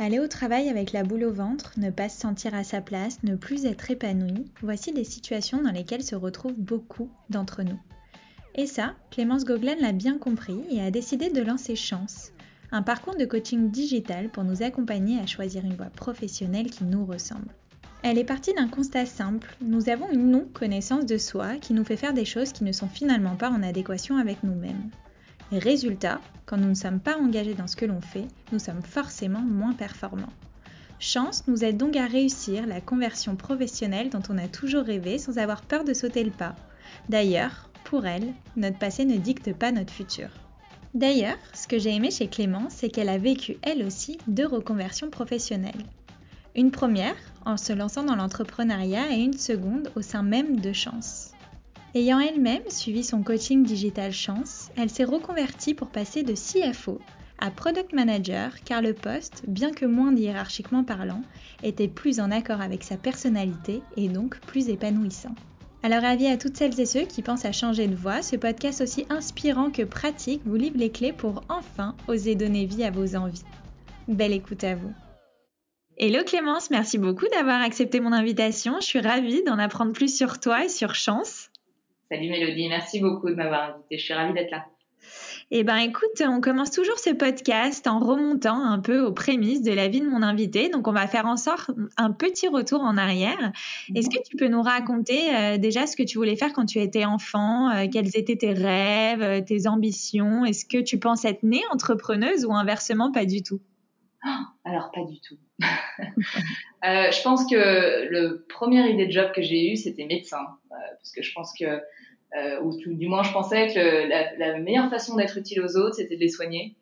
Aller au travail avec la boule au ventre, ne pas se sentir à sa place, ne plus être épanoui, voici des situations dans lesquelles se retrouvent beaucoup d'entre nous. Et ça, Clémence Goglen l'a bien compris et a décidé de lancer Chance, un parcours de coaching digital pour nous accompagner à choisir une voie professionnelle qui nous ressemble. Elle est partie d'un constat simple, nous avons une non-connaissance de soi qui nous fait faire des choses qui ne sont finalement pas en adéquation avec nous-mêmes. Résultat, quand nous ne sommes pas engagés dans ce que l'on fait, nous sommes forcément moins performants. Chance nous aide donc à réussir la conversion professionnelle dont on a toujours rêvé sans avoir peur de sauter le pas. D'ailleurs, pour elle, notre passé ne dicte pas notre futur. D'ailleurs, ce que j'ai aimé chez Clémence, c'est qu'elle a vécu elle aussi deux reconversions professionnelles. Une première en se lançant dans l'entrepreneuriat et une seconde au sein même de Chance. Ayant elle-même suivi son coaching digital chance, elle s'est reconvertie pour passer de CFO à Product Manager car le poste, bien que moins hiérarchiquement parlant, était plus en accord avec sa personnalité et donc plus épanouissant. Alors avis à toutes celles et ceux qui pensent à changer de voie, ce podcast aussi inspirant que pratique vous livre les clés pour enfin oser donner vie à vos envies. Belle écoute à vous. Hello Clémence, merci beaucoup d'avoir accepté mon invitation. Je suis ravie d'en apprendre plus sur toi et sur Chance. Salut Mélodie, merci beaucoup de m'avoir invitée. Je suis ravie d'être là. Eh ben, écoute, on commence toujours ce podcast en remontant un peu aux prémices de la vie de mon invité. Donc, on va faire en sorte un petit retour en arrière. Est-ce que tu peux nous raconter euh, déjà ce que tu voulais faire quand tu étais enfant euh, Quels étaient tes rêves, euh, tes ambitions? Est-ce que tu penses être née entrepreneuse ou inversement pas du tout? Oh, Alors, pas du tout. je pense que le premier idée de job que j'ai eu, c'était médecin. parce que je pense que euh, ou du moins je pensais que la, la, meilleure façon d'être utile aux autres, c'était de les soigner.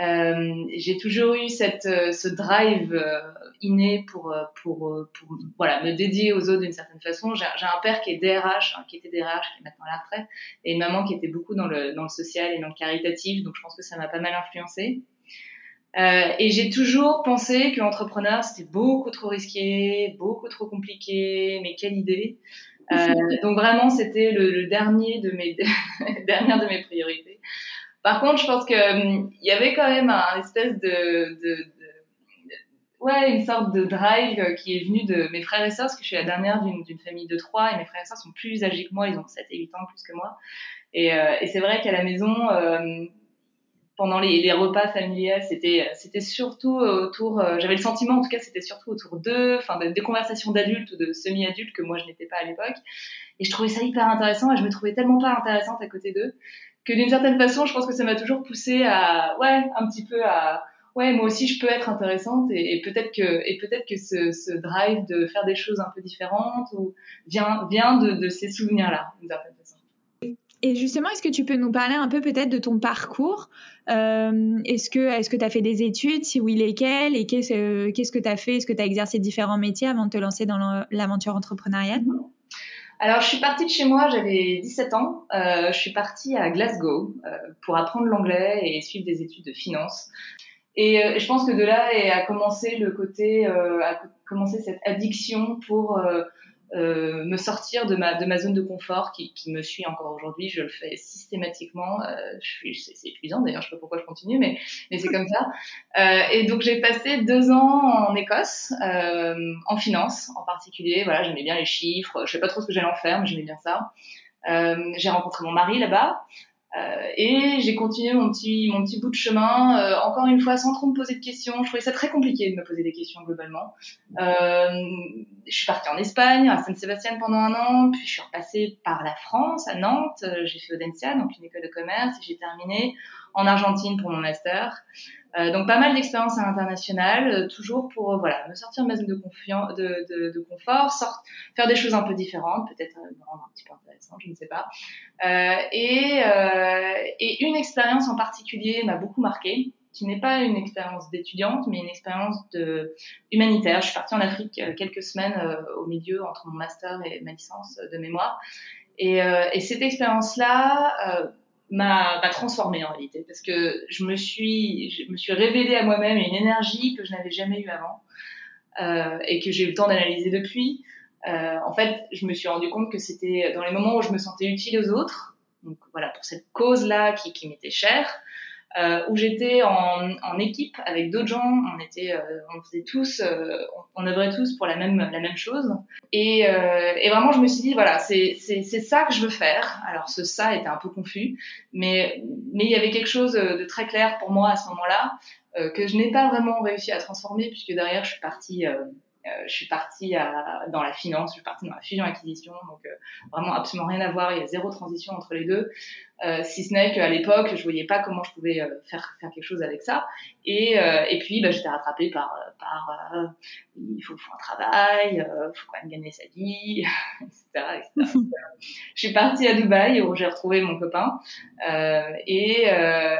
Euh, j'ai toujours eu cette, euh, ce drive euh, inné pour, euh, pour, pour, voilà, me dédier aux autres d'une certaine façon. J'ai un père qui est DRH, hein, qui était DRH, qui est maintenant à la et une maman qui était beaucoup dans le, dans le social et dans le caritatif, donc je pense que ça m'a pas mal influencé. Euh, et j'ai toujours pensé que l'entrepreneur c'était beaucoup trop risqué, beaucoup trop compliqué, mais quelle idée. Euh, donc vraiment, c'était le, le, dernier de mes dernière de mes priorités. Par contre, je pense que hum, il y avait quand même un espèce de, de, de, ouais, une sorte de drive qui est venu de mes frères et sœurs, parce que je suis la dernière d'une famille de trois, et mes frères et sœurs sont plus âgés que moi, ils ont 7 et 8 ans plus que moi. Et, euh, et c'est vrai qu'à la maison, euh, pendant les, les, repas familiales, c'était surtout autour. Euh, j'avais le sentiment, en tout cas, c'était surtout autour d'eux, enfin des conversations d'adultes ou de semi-adultes que moi je n'étais pas à l'époque. Et je trouvais ça hyper intéressant et je me trouvais tellement pas intéressante à côté d'eux que d'une certaine façon, je pense que ça m'a toujours poussé à ouais un petit peu à ouais moi aussi je peux être intéressante et, peut-être que et peut-être que ce, ce, drive de faire des choses un peu différentes ou vient vient de, de ces souvenirs là. Et justement, est-ce que tu peux nous parler un peu peut-être de ton parcours? Euh, Est-ce que tu as fait des études? Si oui, lesquelles? Et qu'est-ce euh, qu'est-ce que tu as fait? Est-ce que tu as exercé différents métiers avant de te lancer dans l'aventure entrepreneuriale? Alors, je suis partie de chez moi, j'avais 17 ans. Euh, je suis partie à Glasgow euh, pour apprendre l'anglais et suivre des études de finance. Et je pense que de là a commencé le côté, a commencé cette addiction pour euh, me sortir de ma, de ma zone de confort qui, qui me suit encore aujourd'hui. Je le fais systématiquement. Euh, c'est épuisant d'ailleurs, je sais pas pourquoi je continue, mais, mais c'est comme ça. Euh, et donc j'ai passé deux ans en Écosse, euh, en finance en particulier. Voilà, j'aimais bien les chiffres. Je sais pas trop ce que j'allais en faire, mais j'aimais bien ça. Euh, j'ai rencontré mon mari là-bas. Euh, et j'ai continué mon petit mon petit bout de chemin, euh, encore une fois sans trop me poser de questions. Je trouvais ça très compliqué de me poser des questions globalement. Euh, je suis partie en Espagne, à Saint-Sébastien pendant un an, puis je suis repassée par la France, à Nantes. J'ai fait Audencia, donc une école de commerce, et j'ai terminé en Argentine pour mon master. Euh, donc pas mal d'expériences à l'international, euh, toujours pour euh, voilà me sortir de ma zone de, de, de, confort, sort, faire des choses un peu différentes, peut-être me rendre un petit peu intéressant, je ne sais pas. et, et une expérience en particulier m'a beaucoup marqué, qui n'est pas une expérience d'étudiante, mais une expérience de humanitaire. Je suis partie en Afrique euh, quelques semaines euh, au milieu entre mon master et ma licence de mémoire. Et, euh, et cette expérience-là m'a transformée en réalité, parce que je me suis, je me suis révélée à moi-même une énergie que je n'avais jamais eue avant et que j'ai eu le temps d'analyser depuis. en fait, je me suis rendu compte que c'était dans les moments où je me sentais utile aux autres, donc voilà, pour cette cause-là qui, qui m'était chère, euh, où j'étais en, en, équipe avec d'autres gens. On était, euh, on faisait tous, euh, on, œuvrait tous pour la même la même chose. Et, euh, et vraiment, je me suis dit voilà, c'est c'est c'est ça que je veux faire. Alors ce ça était un peu confus, mais mais il y avait quelque chose de très clair pour moi à ce moment-là que je n'ai pas vraiment réussi à transformer puisque derrière je suis partie euh, je suis partie à, dans la finance, je suis partie dans la fusion-acquisition, donc euh, vraiment absolument rien à voir, il y a zéro transition entre les deux, euh, si ce n'est qu'à l'époque, je voyais pas comment je pouvais faire, faire quelque chose avec ça. Et, et puis, bah, j'étais rattrapée par, par il faut, faut un travail, il faut quand même gagner sa vie, etc. etc. je suis partie à Dubaï où j'ai retrouvé mon copain et,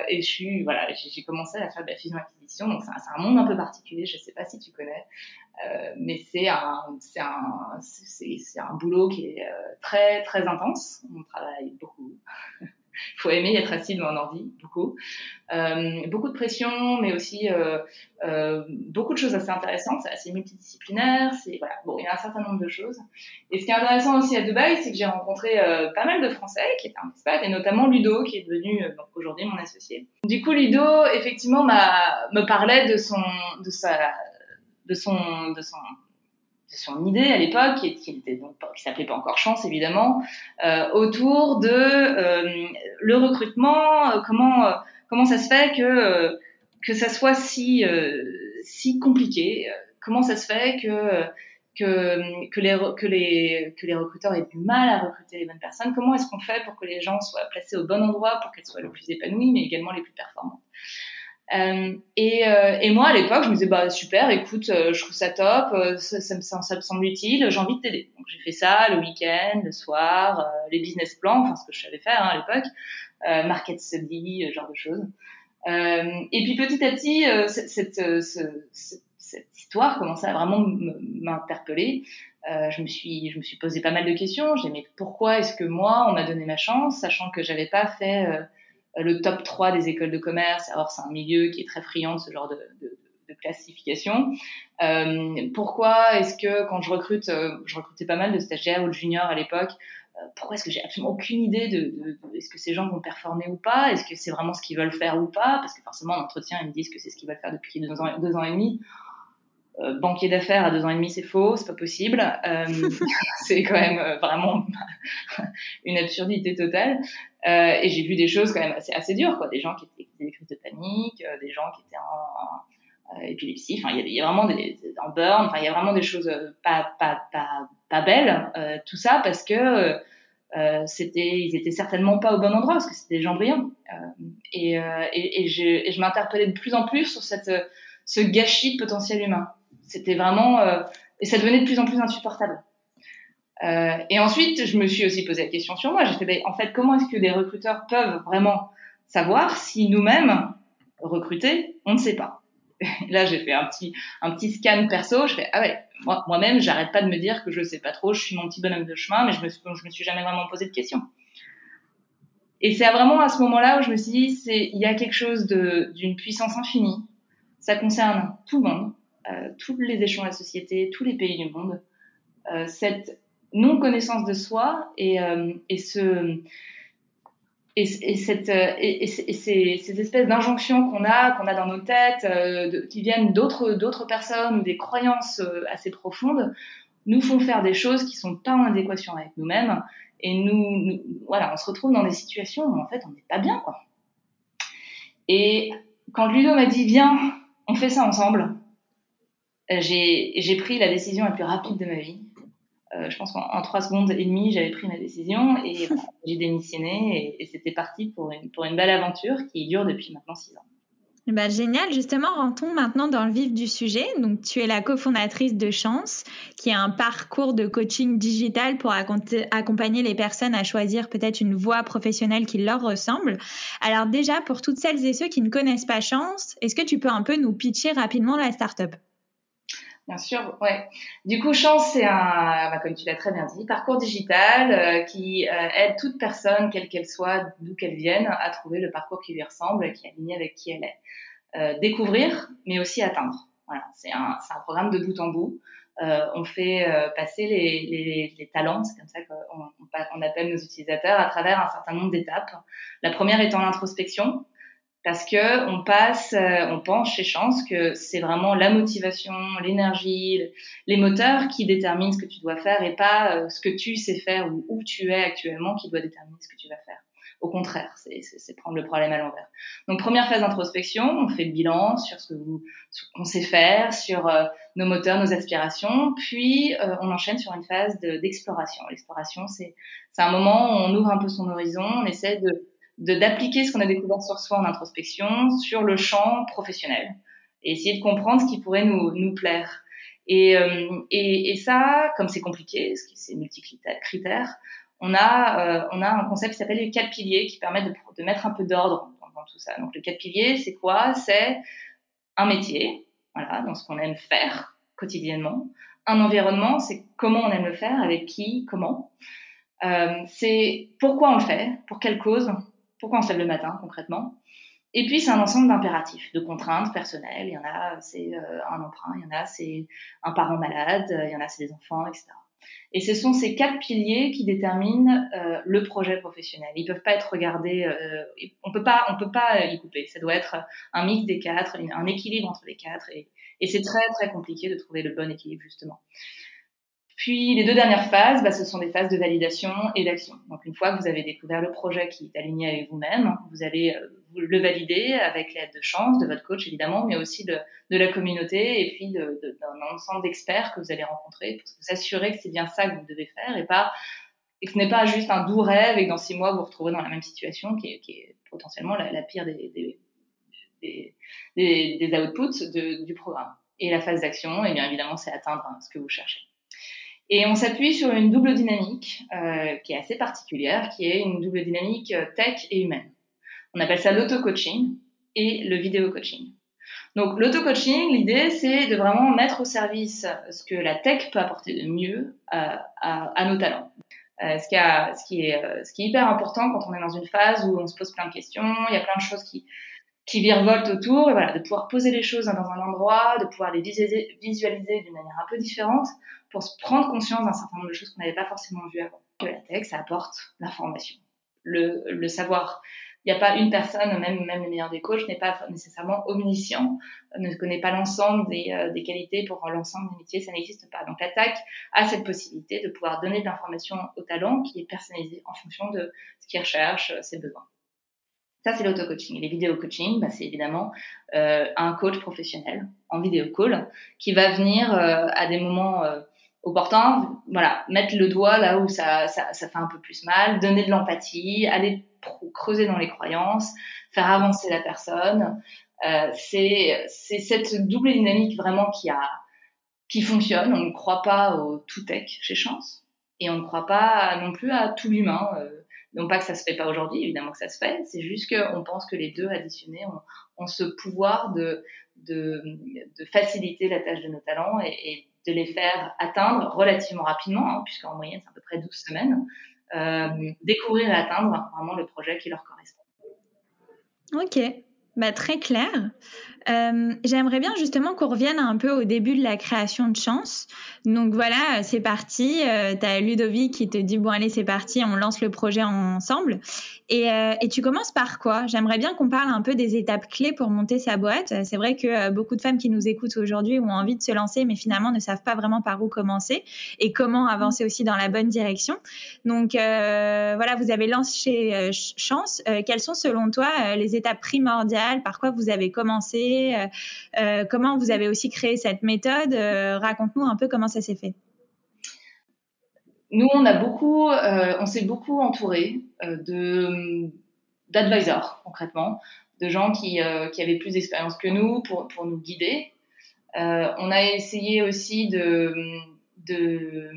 et je suis, voilà, j'ai commencé à faire de la fusion-acquisition, donc c'est un, un monde un peu particulier, je sais pas si tu connais. Euh, mais c'est un, c'est un, c'est, c'est un boulot qui est euh, très, très intense. On travaille beaucoup. Il faut aimer être assis devant un ordi, beaucoup. Euh, beaucoup de pression, mais aussi euh, euh, beaucoup de choses assez intéressantes. C'est assez multidisciplinaire. C'est voilà, bon, il y a un certain nombre de choses. Et ce qui est intéressant aussi à Dubaï, c'est que j'ai rencontré euh, pas mal de Français qui étaient un expat, et notamment Ludo, qui est devenu donc aujourd'hui mon associé. Du coup, Ludo, effectivement, m'a me parlait de son, de sa de son, de son, de son idée à l'époque, qui, qui, était donc, qui s'appelait pas encore Chance évidemment, euh, autour de euh, le recrutement, euh, comment euh, comment ça se fait que euh, que ça soit si si compliqué, comment ça se fait que que, que, les, que, les, que les recruteurs aient du mal à recruter les bonnes personnes Comment est-ce qu'on fait pour que les gens soient placés au bon endroit, pour qu'elles soient le plus épanouies, mais également les plus performantes euh, et, euh, et, moi, à l'époque, je me disais, bah super, écoute, euh, je trouve ça top, euh, ça, ça, me, semble utile, j'ai envie de t'aider. Donc j'ai fait ça le week-end, le soir, les business plans, enfin ce que je savais faire hein, à l'époque, market study, genre de choses. et puis petit à petit, cette, cette, cette, histoire commençait à vraiment m'interpeller. je me suis, je me suis posé pas mal de questions. J'ai mais pourquoi est-ce que moi, on m'a donné ma chance, sachant que j'avais pas fait euh, le top 3 des écoles de commerce. Alors, c'est un milieu qui est très friand de ce genre de, de, de classification. Euh, pourquoi est-ce que quand je recrute, euh, je recrutais pas mal de stagiaires ou de juniors à l'époque, euh, pourquoi est-ce que j'ai absolument aucune idée de, de, de est-ce que ces gens vont performer ou pas? Est-ce que c'est vraiment ce qu'ils veulent faire ou pas? Parce que forcément, en entretien, ils me disent que c'est ce qu'ils veulent faire depuis deux ans, deux ans et demi. Euh, banquier d'affaires à deux ans et demi, c'est faux, c'est pas possible. Euh, c'est quand même euh, vraiment une absurdité totale. Euh, et j'ai vu des choses quand même assez, assez dures, quoi. Des gens qui étaient des crises de panique, euh, des gens qui étaient en, en épilepsie. Enfin, il y, y, a vraiment des, en burn. Enfin, il y a vraiment des choses pas pas pas pas belles. tout ça parce que c'était, ils étaient certainement pas au bon endroit parce que c'était des gens brillants. Et, et, et, je, et je m'interpellais de plus en plus sur cette, ce gâchis de potentiel humain. C'était vraiment euh, et ça devenait de plus en plus insupportable. Euh, et ensuite, je me suis aussi posé la question sur moi. J'ai fait, ben, en fait, comment est-ce que des recruteurs peuvent vraiment savoir si nous-mêmes recruter, on ne sait pas? Là, j'ai fait un petit un petit scan perso. Je fais ah ouais, moi moi-même, j'arrête pas de me dire que je sais pas trop. Je suis mon petit bonhomme de chemin, mais je me je me suis jamais vraiment posé de questions. Et c'est vraiment à ce moment-là où je me suis dit, c'est il y a quelque chose de d'une puissance infinie. Ça concerne tout le monde tous les échelons de la société, tous les pays du monde, euh, cette non-connaissance de soi et, euh, ces, ces, espèces d'injonctions qu'on a, qu'on a dans nos têtes, euh, qui viennent d'autres, personnes ou des croyances assez profondes, nous font faire des choses qui sont pas en adéquation avec nous-mêmes. Et nous, voilà, on se retrouve dans des situations où en fait on n'est pas bien. Et quand Ludo m'a dit viens, on fait ça ensemble, euh, j'ai pris la décision la plus rapide de ma vie. Euh, je pense qu'en trois secondes et demie, j'avais pris ma décision et j'ai démissionné et, et c'était parti pour une, pour une belle aventure qui dure depuis maintenant six ans. Bah, génial, justement, rentrons maintenant dans le vif du sujet. Donc, tu es la cofondatrice de Chance, qui est un parcours de coaching digital pour accompagner les personnes à choisir peut-être une voie professionnelle qui leur ressemble. Alors déjà, pour toutes celles et ceux qui ne connaissent pas Chance, est-ce que tu peux un peu nous pitcher rapidement la startup? Bien sûr, ouais. Du coup, Chance, c'est un, bah, comme tu l'as très bien dit, parcours digital euh, qui euh, aide toute personne, quelle qu'elle soit, d'où qu'elle vienne, à trouver le parcours qui lui ressemble, qui est aligné avec qui elle est. Euh, découvrir, mais aussi atteindre. Voilà, c'est un, un, programme de bout en bout. on fait passer les, les, les talents, c'est comme ça qu'on on, on appelle nos utilisateurs, à travers un certain nombre d'étapes. La première étant l'introspection, parce que on passe, euh, on pense chez Chance que c'est vraiment la motivation, l'énergie, les moteurs qui déterminent ce que tu dois faire et pas euh, ce que tu sais faire ou où tu es actuellement qui doit déterminer ce que tu vas faire. Au contraire, c'est prendre le problème à l'envers. Donc première phase d'introspection, on fait le bilan sur ce qu'on sait faire, sur euh, nos moteurs, nos aspirations, puis on enchaîne sur une phase d'exploration. L'exploration, c'est c'est un moment où on ouvre un peu son horizon, on essaie de d'appliquer ce qu'on a découvert sur soi en introspection sur le champ professionnel et essayer de comprendre ce qui pourrait nous, nous plaire. Et, euh, et, et, ça, comme c'est compliqué, parce que c'est multi-critères, on a, euh, on a un concept qui s'appelle les quatre piliers qui permettent de, de mettre un peu d'ordre dans, tout ça. Donc le quatre piliers, c'est quoi? C'est un métier, voilà, dans ce qu'on aime faire quotidiennement. Un environnement, c'est comment on aime le faire, avec qui, comment. Euh, c'est pourquoi on le fait, pour quelle cause, pourquoi on se lève le matin concrètement? Et puis c'est un ensemble d'impératifs, de contraintes personnelles. Il y en a, c'est euh, un emprunt, il y en a, c'est un parent malade, il y en a, c'est des enfants, etc. Et ce sont ces quatre piliers qui déterminent euh, le projet professionnel. Ils peuvent pas être regardés, euh, on peut pas, on peut pas y couper. Ça doit être un mix des quatre, un équilibre entre les quatre, et c'est très très compliqué de trouver le bon équilibre justement. Puis les deux dernières phases, bah, ce sont des phases de validation et d'action. Donc une fois que vous avez découvert le projet qui est aligné avec vous-même, vous allez euh, le valider avec l'aide de chance, de votre coach évidemment, mais aussi de, la communauté et puis d'un ensemble d'experts que vous allez rencontrer pour vous assurer que c'est bien ça que vous devez faire et pas et que ce n'est pas juste un doux rêve et que dans six mois vous vous retrouvez dans la même situation qui est, potentiellement la, pire des, des, des, outputs du programme. Et la phase d'action, et eh bien évidemment, c'est atteindre ce que vous cherchez. Et on s'appuie sur une double dynamique euh, qui est assez particulière, qui est une double dynamique euh, tech et humaine. On appelle ça l'auto-coaching et le vidéo-coaching. Donc l'auto-coaching, l'idée, c'est de vraiment mettre au service ce que la tech peut apporter de mieux à, à, nos talents. Euh, ce, qui a, ce, qui est, euh, ce qui est hyper important quand on est dans une phase où on se pose plein de questions, il y a plein de choses qui, qui virevoltent autour, et voilà, de pouvoir poser les choses dans un endroit, de pouvoir les visualiser, visualiser d'une manière un peu différente pour se prendre conscience d'un certain nombre de choses qu'on n'avait pas forcément vues avant. La tech, ça apporte l'information, le, le savoir. Il n'y a pas une personne, même, même le meilleur des coachs n'est pas nécessairement omniscient, ne connaît pas l'ensemble des, euh, des, qualités pour l'ensemble des métiers, ça n'existe pas. Donc la tech a cette possibilité de pouvoir donner de l'information au talent qui est personnalisée en fonction de ce qu'il recherche, ses besoins. Ça, c'est l'auto-coaching. Les vidéo-coaching, bah, c'est évidemment euh, un coach professionnel en vidéo call qui va venir euh, à des moments euh, opportuns, voilà, mettre le doigt là où ça, ça, ça fait un peu plus mal, donner de l'empathie, aller creuser dans les croyances, faire avancer la personne. Euh, c'est cette double dynamique vraiment qui a qui fonctionne. On ne croit pas au tout tech chez Chance et on ne croit pas non plus à tout l'humain. Euh, non pas que ça se fait pas aujourd'hui, évidemment que ça se fait, c'est juste qu'on pense que les deux additionnés ont, ce pouvoir de, faciliter la tâche de nos talents et, et, de les faire atteindre relativement rapidement, hein, puisqu'en moyenne c'est à peu près 12 semaines, euh, découvrir et atteindre vraiment le projet qui leur correspond. Ok, bah, très clair. Euh, J'aimerais bien justement qu'on revienne un peu au début de la création de Chance. Donc voilà, c'est parti. Euh, tu Ludovic qui te dit, bon allez, c'est parti, on lance le projet ensemble. Et, euh, et tu commences par quoi? J'aimerais bien qu'on parle un peu des étapes clés pour monter sa boîte. C'est vrai que euh, beaucoup de femmes qui nous écoutent aujourd'hui ont envie de se lancer, mais finalement ne savent pas vraiment par où commencer et comment avancer aussi dans la bonne direction. Donc euh, voilà, vous avez lancé euh, Chance. quelles sont selon toi les étapes primordiales? Par quoi vous avez commencé? Comment vous avez aussi créé cette méthode? Raconte-nous un peu comment ça s'est fait. Nous, on a beaucoup, euh, on s'est beaucoup entouré euh, de d'advisors concrètement, de gens qui, qui avaient plus d'expérience que nous pour, pour nous guider. on a essayé aussi de, de,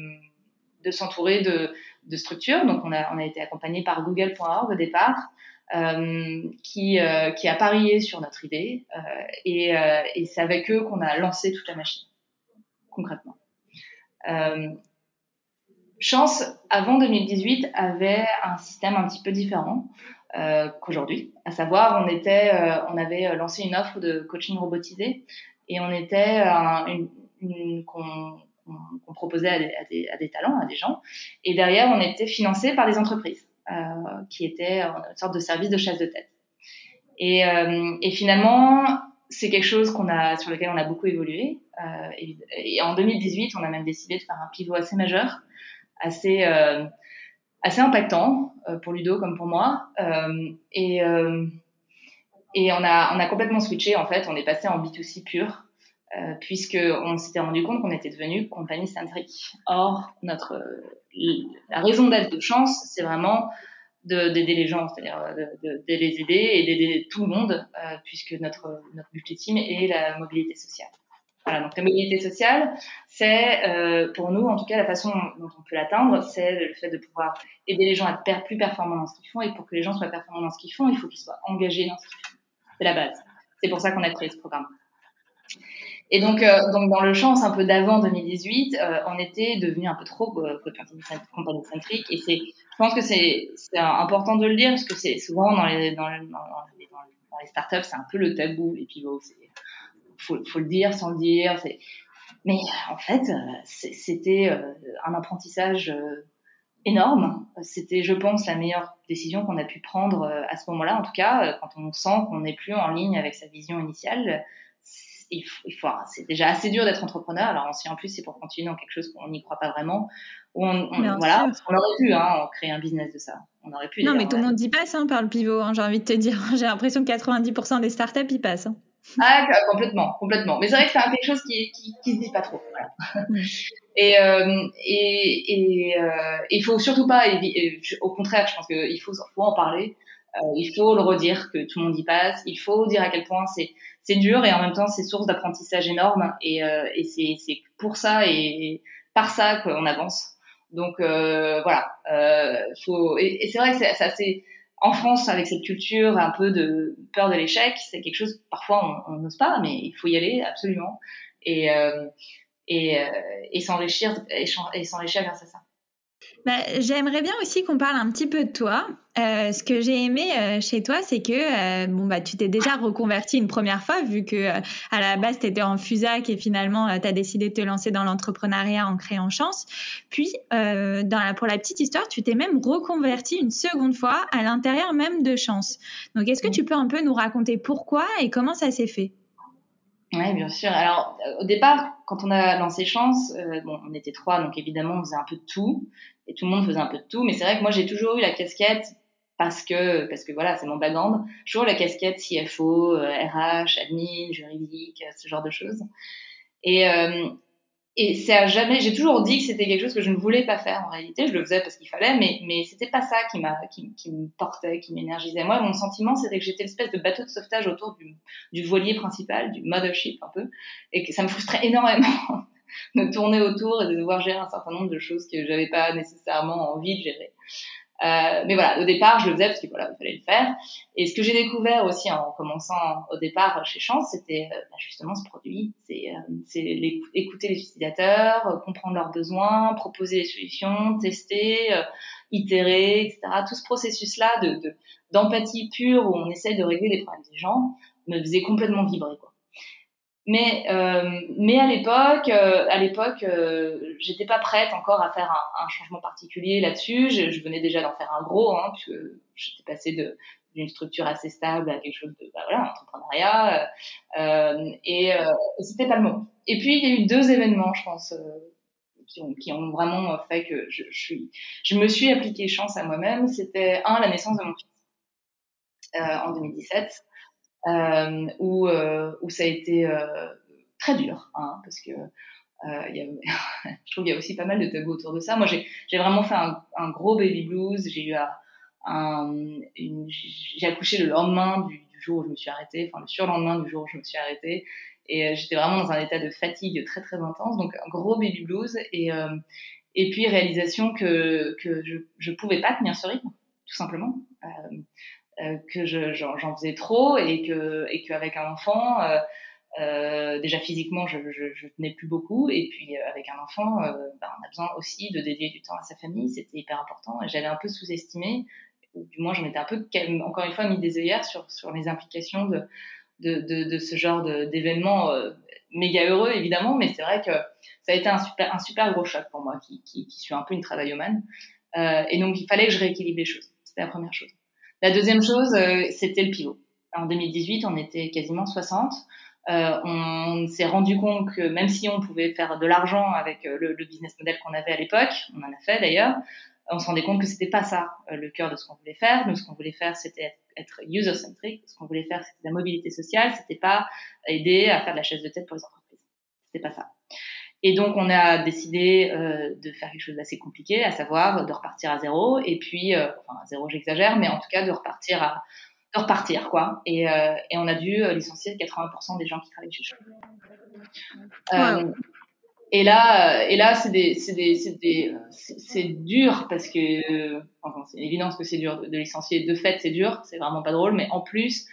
de s'entourer de, de structures. Donc, on a, on a été accompagné par Google.org au départ, euh, qui, euh, qui a parié sur notre idée. Euh, et, euh, et c'est avec eux qu'on a lancé toute la machine, concrètement. Euh, Chance, avant 2018, avait un système un petit peu différent euh, qu'aujourd'hui. À savoir, on, était, on avait lancé une offre de coaching robotisé et on était une, une, qu'on proposait à des, à, des, talents, à des gens. Et derrière, on était financé par des entreprises euh, qui étaient une sorte de service de chasse de tête. Et, euh, et finalement, c'est quelque chose qu'on a, sur lequel on a beaucoup évolué. Euh, et, et, en 2018, on a même décidé de faire un pivot assez majeur, assez, euh, assez impactant euh, pour Ludo comme pour moi. Euh, et, et on a, on a complètement switché en fait. On est passé en B2C pur. Euh, puisqu'on s'était rendu compte qu'on était devenu compagnie centrique. Or, notre, la raison d'être de chance, c'est vraiment d'aider les gens, c'est-à-dire de, les aider et d'aider tout le monde, puisque notre, notre but ultime est la mobilité sociale. Voilà, donc la mobilité sociale, c'est euh, pour nous, en tout cas, la façon dont on peut l'atteindre, c'est le fait de pouvoir aider les gens à être plus performants dans ce qu'ils font. Et pour que les gens soient performants dans ce qu'ils font, il faut qu'ils soient engagés dans ce qu'ils font. C'est la base. C'est pour ça qu'on a créé ce programme. Et donc, euh, donc dans le champ, un peu d'avant 2018, euh, on était devenu un peu trop euh, compagnie centrique. Et c'est, je pense que c'est, important de le dire parce que c'est souvent dans les, dans, dans les startups, c'est un peu le tabou, les pivots. Faut, faut le dire sans le dire. Mais en fait, c'était euh, un apprentissage euh, énorme. C'était, je pense, la meilleure décision qu'on a pu prendre à ce moment-là. En tout cas, quand on sent qu'on n'est plus en ligne avec sa vision initiale il faut, c'est déjà assez dur d'être entrepreneur. Alors si en plus c'est pour continuer dans quelque chose qu'on n'y croit pas vraiment, on, on voilà, on aurait pu hein, créer un business de ça. On aurait pu. Non, mais tout le monde y passe hein, par le pivot. Hein, j'ai envie de te dire, j'ai l'impression que 90% des startups y passent. Ah, complètement, complètement. Mais c'est vrai que c'est quelque chose qui, qui, qui se dit pas trop. Voilà. Et, euh, et, et euh, il faut surtout pas, au contraire, je pense qu'il faut, faut en parler. Euh, il faut le redire que tout le monde y passe. Il faut dire à quel point c'est c'est dur et en même temps c'est source d'apprentissage énorme et, euh, et c'est c'est pour ça et par ça qu'on avance. Donc euh, voilà, euh, faut et, et c'est vrai que c'est assez en France avec cette culture un peu de peur de l'échec, c'est quelque chose parfois on n'ose pas, mais il faut y aller absolument et euh, et, euh, et s'enrichir et s'enrichir grâce à ça. Bah, J'aimerais bien aussi qu'on parle un petit peu de toi. Euh, ce que j'ai aimé euh, chez toi, c'est que euh, bon bah tu t'es déjà reconverti une première fois vu que à la base tu étais en Fusac et finalement tu as décidé de te lancer dans l'entrepreneuriat en créant Chance. Puis dans la, pour la petite histoire, tu t'es même reconverti une seconde fois à l'intérieur même de Chance. Donc est-ce que tu peux un peu nous raconter pourquoi et comment ça s'est fait? Oui, bien sûr. Alors, au départ, quand on a lancé Chance, euh, bon, on était trois, donc évidemment, on faisait un peu de tout, et tout le monde faisait un peu de tout. Mais c'est vrai que moi, j'ai toujours eu la casquette parce que, parce que voilà, c'est mon background. Toujours la casquette CFO, RH, admin, juridique, ce genre de choses. Et, euh, et c'est à jamais, j'ai toujours dit que c'était quelque chose que je ne voulais pas faire en réalité. Je le faisais parce qu'il fallait, mais, mais c'était pas ça qui m'a, qui, qui me portait, qui m'énergisait. Moi, mon sentiment, c'était que j'étais l'espèce de bateau de sauvetage autour du, du voilier principal, du mothership un peu, et que ça me frustrait énormément de tourner autour et de devoir gérer un certain nombre de choses que j'avais pas nécessairement envie de gérer. Euh, mais voilà, au départ, je le faisais parce que voilà, il fallait le faire. Et ce que j'ai découvert aussi en commençant au départ chez Chance, c'était euh, bah, justement ce produit. C'est euh, écouter les utilisateurs, euh, comprendre leurs besoins, proposer des solutions, tester, euh, itérer, etc. Tout ce processus-là de d'empathie pure où on essaie de régler les problèmes des gens me faisait complètement vibrer. Quoi. Mais euh, mais à l'époque, euh, à l'époque, euh, j'étais pas prête encore à faire un, un changement particulier là-dessus. Je, je, venais déjà d'en faire un gros, hein, puisque j'étais passée de d'une structure assez stable à quelque chose de bah voilà, entrepreneuriat. Euh, et, euh, c'était pas le moment. Et puis il y a eu deux événements, je pense, qui ont qui ont vraiment fait que je, suis, je me suis appliqué chance à moi-même. C'était un la naissance de mon fils en 2017 euh, où, euh, où ça a été euh, très dur, hein, parce que euh, y a, je trouve qu'il y a aussi pas mal de tabous autour de ça. Moi, j'ai vraiment fait un, un, gros baby blues. J'ai eu un, j'ai accouché le lendemain du, jour où je me suis arrêtée, enfin le surlendemain du jour où je me suis arrêtée. Et j'étais vraiment dans un état de fatigue très très intense, donc un gros baby blues. Et, et puis réalisation que, que je je pouvais pas tenir ce rythme, tout simplement. Que j'en faisais trop et que et qu'avec un enfant, euh, euh, déjà physiquement, je, je, je, tenais plus beaucoup, et puis euh, avec un enfant, euh, ben, on a besoin aussi de dédier du temps à sa famille. C'était hyper important. Et j'avais un peu sous-estimé, ou du moins j'en étais un peu, encore une fois, mis des œillères sur sur les implications de de, de, de ce genre d'événements méga heureux évidemment, mais c'est vrai que ça a été un super un super gros choc pour moi, qui qui, qui suis un peu une travaillomane. et donc il fallait que je rééquilibre les choses. C'était la première chose. La deuxième chose, euh, c'était le pivot. En 2018, on était quasiment 60. Euh, on s'est rendu compte que même si on pouvait faire de l'argent avec euh, le, le, business model qu'on avait à l'époque, on en a fait d'ailleurs, on se rendait compte que c'était pas ça euh, le cœur de ce qu'on voulait faire. Nous, ce qu'on voulait faire, c'était être, user-centric. Ce qu'on voulait faire, c'était la mobilité sociale. C'était pas aider à faire de la chaise de tête pour les entreprises. C'était pas ça. Et donc, on a décidé euh, de faire quelque chose d'assez compliqué, à savoir de repartir à zéro. Et puis, euh, enfin, à zéro, j'exagère, mais en tout cas, de repartir à de repartir, quoi. Et, euh, et on a dû licencier 80% des gens qui travaillent chez Choc. Euh, et là, et là, c'est des, c'est des, c'est des, c'est dur parce que, enfin, c'est évident que c'est dur de licencier. De fait, c'est dur, c'est vraiment pas drôle. Mais en plus,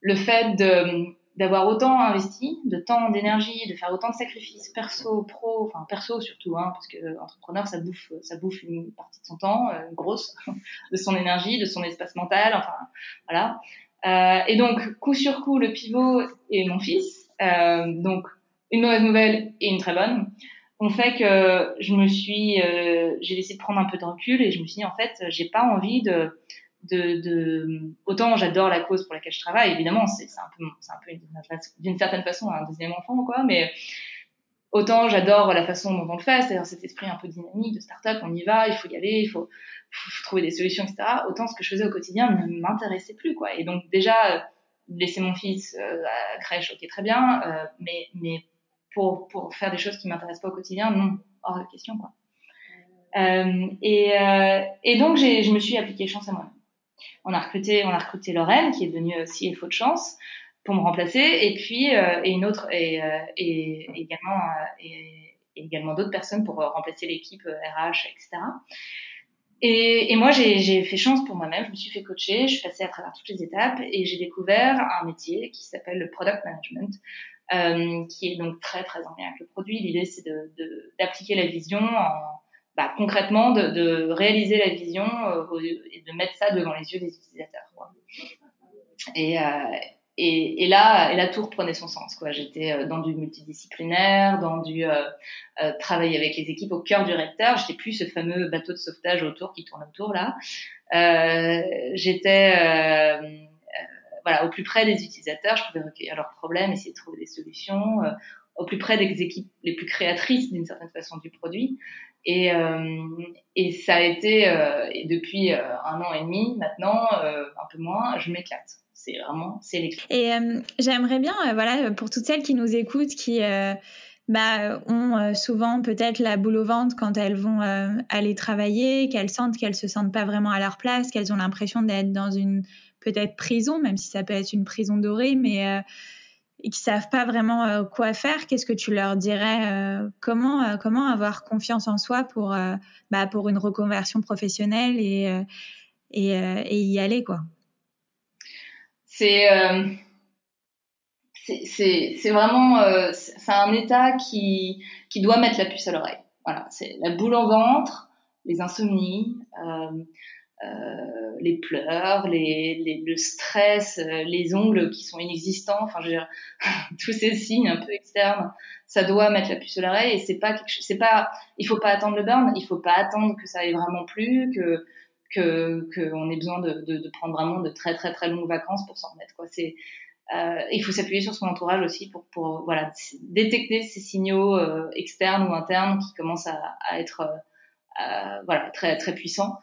le fait de d'avoir autant investi de temps, d'énergie, de faire autant de sacrifices perso, pro, enfin perso surtout, hein, parce que entrepreneur ça bouffe, ça bouffe une partie de son temps, euh, grosse, de son énergie, de son espace mental, enfin voilà. Euh, et donc coup sur coup le pivot et mon fils, euh, donc une mauvaise nouvelle et une très bonne, ont fait que je me suis, euh, j'ai laissé prendre un peu de recul et je me suis dit en fait j'ai pas envie de de, de autant j'adore la cause pour laquelle je travaille évidemment c'est un peu un peu d'une certaine façon un deuxième enfant quoi mais autant j'adore la façon dont on le fait c'est-à-dire cet esprit un peu dynamique de start-up on y va il faut y aller il faut, trouver des solutions etc autant ce que je faisais au quotidien ne m'intéressait plus quoi. Et donc déjà laisser mon fils euh, à crèche ok très bien euh, mais mais pour pour faire des choses qui m'intéressent pas au quotidien non hors de question quoi. Euh, et, euh, et donc je me suis appliqué chance à moi on a recruté, on a recruté Lorraine, qui est devenue CFO de chance, pour me remplacer, et puis euh, et une autre et, euh, et également euh, et, également d'autres personnes pour remplacer l'équipe RH, etc. Et, et moi, j'ai fait chance pour moi-même. Je me suis fait coacher, je suis passée à travers toutes les étapes et j'ai découvert un métier qui s'appelle le product management, euh, qui est donc très très en lien avec le produit. L'idée, c'est d'appliquer de, la vision en bah, concrètement de, de, réaliser la vision euh, et de mettre ça devant les yeux des utilisateurs. Quoi. Et, euh, et, et, là, et là, tout reprenait son sens. Quoi. J'étais euh, dans du multidisciplinaire, dans du euh, euh, travail avec les équipes au cœur du recteur. J'étais plus ce fameux bateau de sauvetage autour qui tourne autour là. Euh, j'étais voilà au plus près des utilisateurs. Je pouvais recueillir leurs problèmes, essayer de trouver des solutions. Au plus près des équipes les plus créatrices d'une certaine façon du produit. Et, euh, et ça a été, euh, depuis euh, un an et demi maintenant, un peu moins, je m'éclate. C'est vraiment, c'est l'éclat. Et j'aimerais bien, voilà, pour toutes celles qui nous écoutent, qui bah, ont souvent peut-être la boule au ventre quand elles vont aller travailler, qu'elles sentent qu'elles se sentent pas vraiment à leur place, qu'elles ont l'impression d'être dans une peut-être prison, même si ça peut être une prison dorée, mais et qui savent pas vraiment euh, quoi faire, qu'est-ce que tu leur dirais euh, Comment euh, comment avoir confiance en soi pour bah, pour une reconversion professionnelle et et, y aller quoi? C'est c'est vraiment c'est un état qui qui doit mettre la puce à l'oreille. Voilà, c'est la boule au ventre, les insomnies. Les pleurs, les, les, le stress, euh, les ongles qui sont inexistants, enfin je veux dire, tous ces signes un peu externes, ça doit mettre la puce à l'oreille et c'est pas c'est pas, il faut pas attendre le burn, il faut pas attendre que ça aille vraiment plus, que que qu'on ait besoin de, de, prendre vraiment de très très très longues vacances pour s'en remettre quoi. C'est euh, il faut s'appuyer sur son entourage aussi pour, pour voilà détecter ces signaux euh, externes ou internes qui commencent à, être euh, voilà très très puissants.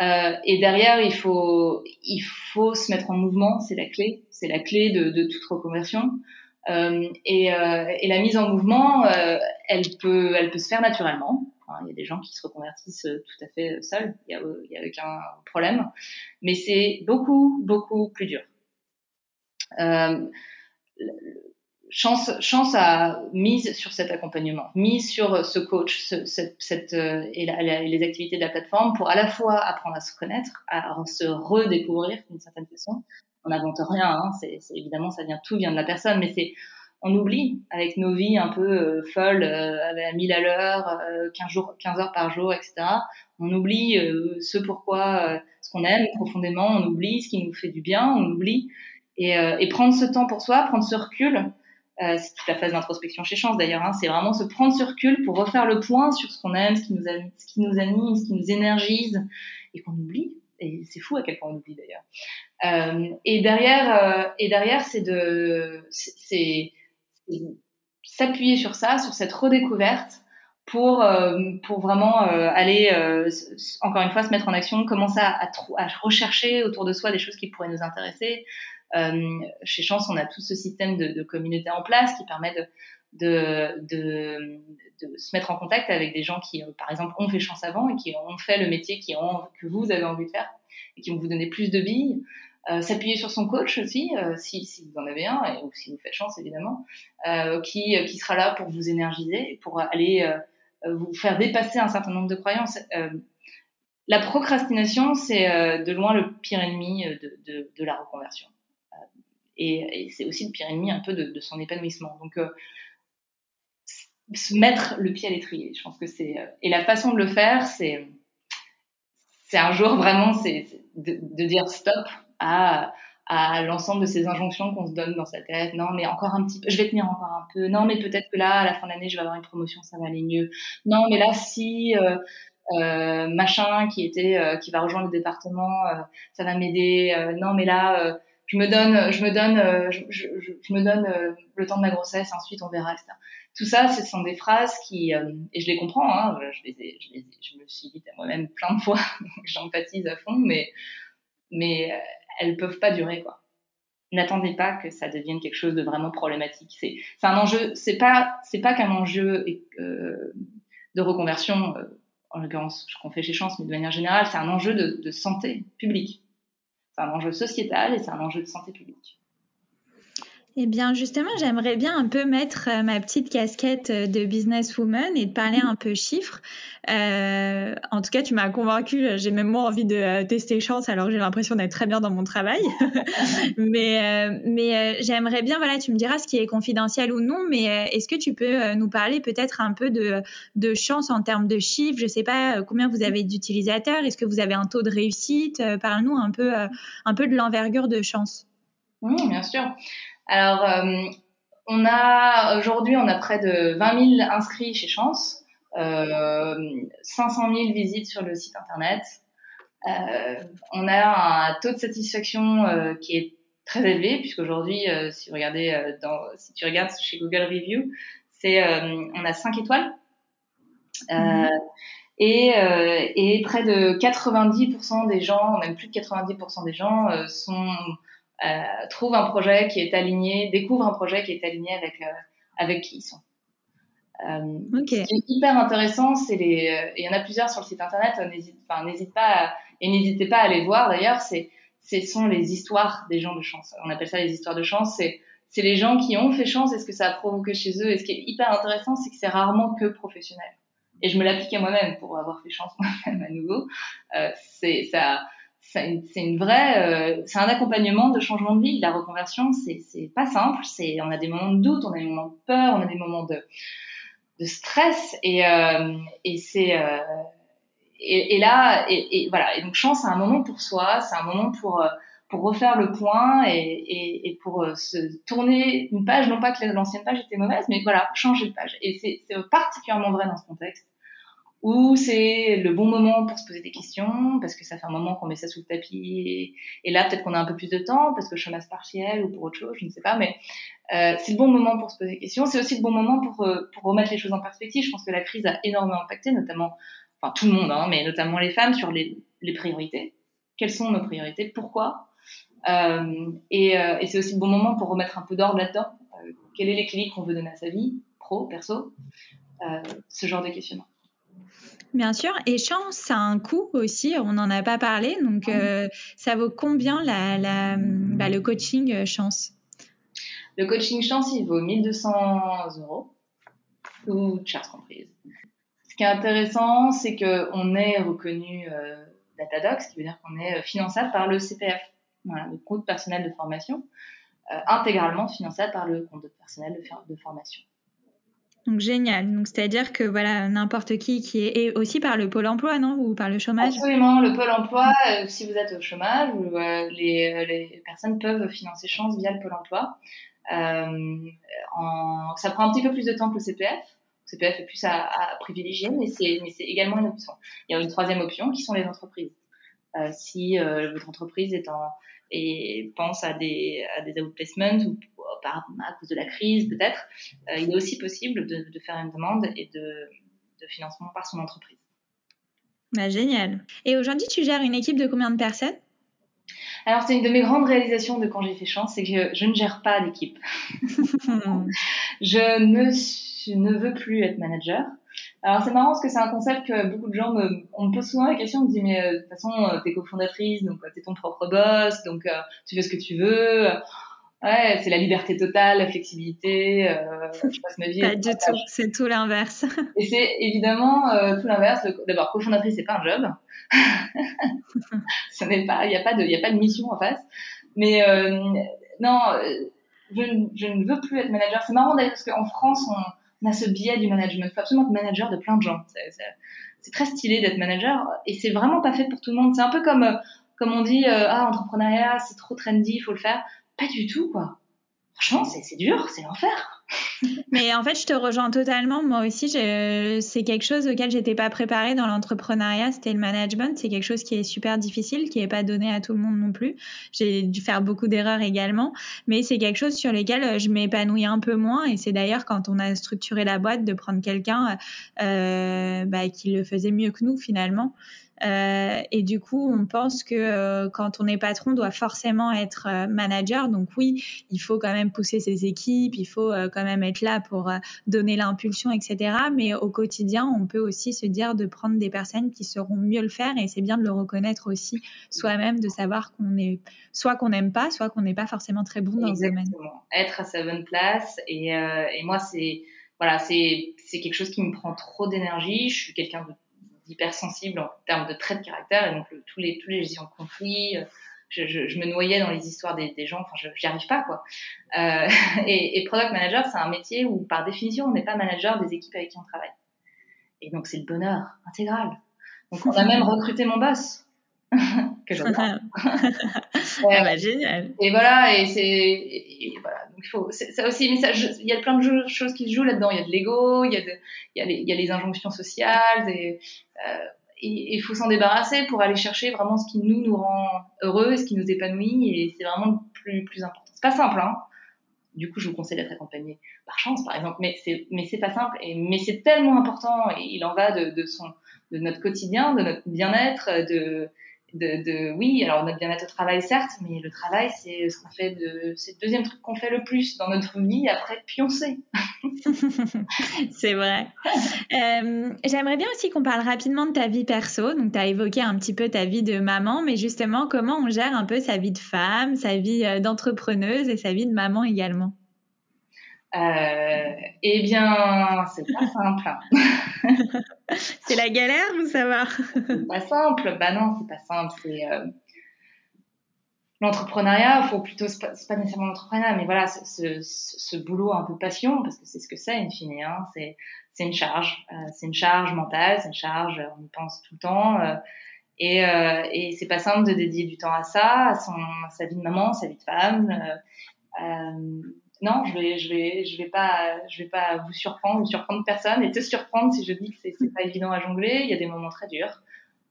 Euh, et derrière, il faut, il faut se mettre en mouvement, c'est la clé, c'est la clé de, toute reconversion. Euh, et, euh, et, la mise en mouvement, elle peut, elle peut se faire naturellement. Il y a des gens qui se reconvertissent tout à fait seuls, il y a, a aucun problème. Mais c'est beaucoup, beaucoup plus dur. Chance, chance à mise sur cet accompagnement, mise sur ce coach, ce, cette, cette et, les activités de la plateforme pour à la fois apprendre à se connaître, à se redécouvrir d'une certaine façon. On n'invente rien, hein, c'est évidemment ça vient tout vient de la personne, mais c'est on oublie avec nos vies un peu euh, folles, euh, à 1000 à l'heure, 15, jours, 15 heures par jour, etc. On oublie euh, ce pourquoi, ce qu'on aime profondément, on oublie ce qui nous fait du bien, on oublie. Et, et prendre ce temps pour soi, prendre ce recul, c'est toute la phase d'introspection chez Chance d'ailleurs, hein, c'est vraiment se prendre ce recul pour refaire le point sur ce qu'on aime, ce qui nous anime, ce qui nous, anime, ce qui nous énergise, et qu'on oublie. Et c'est fou à quel point on oublie d'ailleurs. Euh, et derrière, et derrière, c'est de, c'est s'appuyer sur ça, sur cette redécouverte pour euh, pour vraiment euh, aller euh, encore une fois se mettre en action, commencer à, à, rechercher autour de soi des choses qui pourraient nous intéresser. Chez Chance, on a tout ce système de, de communauté en place qui permet de de, de, de, se mettre en contact avec des gens qui, par exemple, ont fait chance avant et qui ont fait le métier qui ont, que vous avez envie de faire et qui vont vous donner plus de billes. Euh, s'appuyer sur son coach aussi, euh, si, si, vous en avez un, et, ou si vous faites chance évidemment, euh, qui, qui sera là pour vous énergiser, pour aller vous faire dépasser un certain nombre de croyances. la procrastination, c'est de loin le pire ennemi de, de la reconversion. Et, c'est aussi le pire ennemi un peu de, son épanouissement. Donc, se mettre le pied à l'étrier, je pense que c'est... et la façon de le faire, c'est... C'est un jour vraiment, c'est de, dire stop, à, à l'ensemble de ces injonctions qu'on se donne dans sa tête. Non, mais encore un petit peu, je vais tenir encore un peu. Non, mais peut-être que là, à la fin de l'année, je vais avoir une promotion, ça va aller mieux. Non, mais là, si euh, euh, machin qui était, euh, qui va rejoindre le département, euh, ça va m'aider. Euh, non, mais là, je me donne, je me donne, je, je, je, me donne le temps de ma grossesse. Ensuite, on verra, etc. Tout ça, ce sont des phrases qui, et je les comprends. Hein, je, les ai, je, les je me suis dit à moi-même plein de fois, j'empathise à fond, mais mais elles peuvent pas durer quoi. N'attendez pas que ça devienne quelque chose de vraiment problématique. C'est c'est un enjeu. C'est pas c'est pas qu'un enjeu euh, de reconversion euh, en l'occurrence ce qu'on fait chez Chance, mais de manière générale, c'est un enjeu de, de santé publique. C'est un enjeu sociétal et c'est un enjeu de santé publique. Eh bien, justement, j'aimerais bien un peu mettre euh, ma petite casquette euh, de businesswoman et parler un peu chiffres. Euh, en tout cas, tu m'as convaincue. J'ai même moins envie de tester chance, alors j'ai l'impression d'être très bien dans mon travail. mais mais j'aimerais bien, voilà, tu me diras ce qui est confidentiel ou non, mais est-ce que tu peux nous parler peut-être un peu de, de chance en termes de chiffres? Je ne sais pas combien vous avez d'utilisateurs? Est-ce que vous avez un taux de réussite? Parle-nous un peu, un peu de l'envergure de chance. Oui, bien sûr. Alors, euh, on a aujourd'hui, on a près de 20 000 inscrits chez Chance, euh, 500 000 visites sur le site internet. Euh, on a un taux de satisfaction euh, qui est très élevé puisqu'aujourd'hui, euh, si vous regardez euh, dans, si tu regardes chez Google Review, c'est on a 5 étoiles. Mmh. Et, et, près de 90% des gens, même plus de 90% des gens, sont trouve un projet qui est aligné, découvre un projet qui est aligné avec euh, avec qui ils sont. Euh, Ce qui est hyper intéressant, c'est les, euh, il y en a plusieurs sur le site internet. N'hésite, enfin, n'hésite pas et n'hésitez pas à les voir. D'ailleurs, c'est, ce sont les histoires des gens de chance. On appelle ça les histoires de chance. C'est, c'est les gens qui ont fait chance et ce que ça a provoqué chez eux? Et ce qui est hyper intéressant, c'est que c'est rarement que professionnel. Et je me l'applique à moi-même pour avoir fait chance moi-même à nouveau. Euh, c'est ça c'est une vraie, euh, c'est un accompagnement de changement de vie. La reconversion, c'est pas simple. C'est, on a des moments de doute, on a des moments de peur, on a des moments de de stress et euh, et c'est euh, et, là et, voilà. Et donc chance, c'est un moment pour soi, c'est un moment pour euh, pour refaire le point et, et, et pour euh, se tourner une page. Non pas que l'ancienne page était mauvaise, mais voilà, changer de page. Et c'est particulièrement vrai dans ce contexte ou c'est le bon moment pour se poser des questions, parce que ça fait un moment qu'on met ça sous le tapis, et, là peut-être qu'on a un peu plus de temps, parce que chômage partiel ou pour autre chose, je ne sais pas, mais euh, c'est le bon moment pour se poser des questions, c'est aussi le bon moment pour, euh, pour remettre les choses en perspective. Je pense que la crise a énormément impacté, notamment, enfin tout le monde, hein, mais notamment les femmes, sur les, les priorités. Quelles sont nos priorités? Pourquoi? Euh, et, et c'est aussi le bon moment pour remettre un peu d'ordre là-dedans. Quel est l'équilibre qu'on veut donner à sa vie, pro, perso? Ce genre de questionnement. Bien sûr, et chance, ça a un coût aussi, on n'en a pas parlé, donc euh, ça vaut combien la, la, bah, le coaching euh, chance? Le coaching chance, il vaut 1200 euros, toutes charges comprises. Ce qui est intéressant, c'est qu'on est reconnu euh, Datadoc, ce qui veut dire qu'on est finançable par le CPF, voilà, le compte personnel de formation, euh, intégralement finançable par le compte personnel de, de formation. Donc génial. Donc c'est-à-dire que voilà n'importe qui qui est et aussi par le pôle emploi non? Ou par le chômage? Absolument, le pôle emploi. Euh, si vous êtes au chômage, euh, les, euh, les, personnes peuvent financer Chance via le pôle emploi. Euh, en, ça prend un petit peu plus de temps que le CPF. Le CPF est plus à, à privilégier, mais c'est mais c'est également une option. Il y a une troisième option qui sont les entreprises. Euh, si votre entreprise est en et pense à des, à des outplacements ou par, à cause de la crise peut-être, euh, il est aussi possible de, de, faire une demande et de, de financement par son entreprise. Bah, génial. Et aujourd'hui, tu gères une équipe de combien de personnes? Alors, c'est une de mes grandes réalisations de quand j'ai fait chance, c'est que je ne gère pas d'équipe. je ne, je ne veux plus être manager. Alors c'est marrant parce que c'est un concept que beaucoup de gens me, on me pose souvent la question, on me dit mais euh, de toute façon euh, t'es cofondatrice, donc euh, t'es ton propre boss, donc tu fais ce que tu veux. Ouais, c'est la liberté totale, la flexibilité. Euh, je passe ma vie. Pas du tout, c'est tout l'inverse. Et c'est évidemment euh, tout l'inverse. D'abord, cofondatrice, c'est pas un job. Ce n'est pas, il n'y a pas de, il y a pas de mission en face. Mais euh, non, je, je, ne veux plus être manager. C'est marrant d'ailleurs parce qu'en France, on, on a ce biais du management. Il faut absolument être manager de plein de gens. C'est très stylé d'être manager et c'est vraiment pas fait pour tout le monde. C'est un peu comme comme on dit ah entrepreneuriat c'est trop trendy, il faut le faire. Pas du tout quoi. Franchement c'est dur, c'est l'enfer. Mais en fait, je te rejoins totalement. Moi aussi, c'est quelque chose auquel j'étais pas préparée dans l'entrepreneuriat. C'était le management. C'est quelque chose qui est super difficile, qui est pas donné à tout le monde non plus. J'ai dû faire beaucoup d'erreurs également, mais c'est quelque chose sur lequel je m'épanouis un peu moins. Et c'est d'ailleurs quand on a structuré la boîte de prendre quelqu'un euh, bah, qui le faisait mieux que nous finalement. Euh, et du coup, on pense que euh, quand on est patron, on doit forcément être euh, manager. Donc oui, il faut quand même pousser ses équipes, il faut quand même être là pour donner l'impulsion, etc. Mais au quotidien, on peut aussi se dire de prendre des personnes qui sauront mieux le faire. Et c'est bien de le reconnaître aussi soi-même, de savoir qu'on est soit qu'on n'aime pas, soit qu'on n'est pas forcément très bon dans Exactement. ce domaine. Être à sa bonne place. Et, moi, c'est voilà, c'est quelque chose qui me prend trop d'énergie. Je suis quelqu'un de hypersensible en termes de traits de caractère et donc tous les tous les gestions de conflits euh, je, je, je, me noyais dans les histoires des, des gens enfin je j'y arrive pas quoi. Euh, et, et, product manager c'est un métier où par définition on n'est pas manager des équipes avec qui on travaille. Et donc c'est le bonheur intégral. Donc on a même recruté mon boss que j'adore. ouais, bah, génial. Et voilà, et c'est, voilà, donc il faut, ça aussi, mais ça, il y a plein de choses qui se jouent là-dedans. Il y a de l'ego, il y a de, il y a les, il y a les injonctions sociales, et, euh, il faut s'en débarrasser pour aller chercher vraiment ce qui nous nous rend heureux, ce qui nous épanouit, et c'est vraiment le plus, plus important. C'est pas simple, hein. Du coup, je vous conseille d'être accompagné par chance, par exemple, mais c'est, mais c'est pas simple, et, mais c'est tellement important, et il en va de, de son, de notre quotidien, de notre bien-être, de, de, oui, alors notre bien-être au travail, certes, mais le travail, c'est ce qu'on fait de, c'est le deuxième truc qu'on fait le plus dans notre vie après pioncer. c'est vrai. Euh, j'aimerais bien aussi qu'on parle rapidement de ta vie perso. Donc, tu as évoqué un petit peu ta vie de maman, mais justement, comment on gère un peu sa vie de femme, sa vie euh, d'entrepreneuse et sa vie de maman également? Euh, eh bien, c'est pas simple. c'est la galère ou ça va? C'est pas simple. Bah non, c'est pas simple. C'est euh... l'entrepreneuriat. Faut plutôt, c'est pas, pas nécessairement l'entrepreneuriat, mais voilà, ce, ce, ce, boulot un peu passion, parce que c'est ce que c'est, in fine. Hein. C'est, c'est une charge. Euh, c'est une charge mentale, c'est une charge. On y pense tout le temps. Euh, et, euh, et c'est pas simple de dédier du temps à ça, à, son, à sa vie de maman, sa vie de femme. Euh, non, je vais, vais, pas, vous surprendre, vous surprendre personne et te surprendre si je dis que c'est pas évident à jongler. Il y a des moments très durs.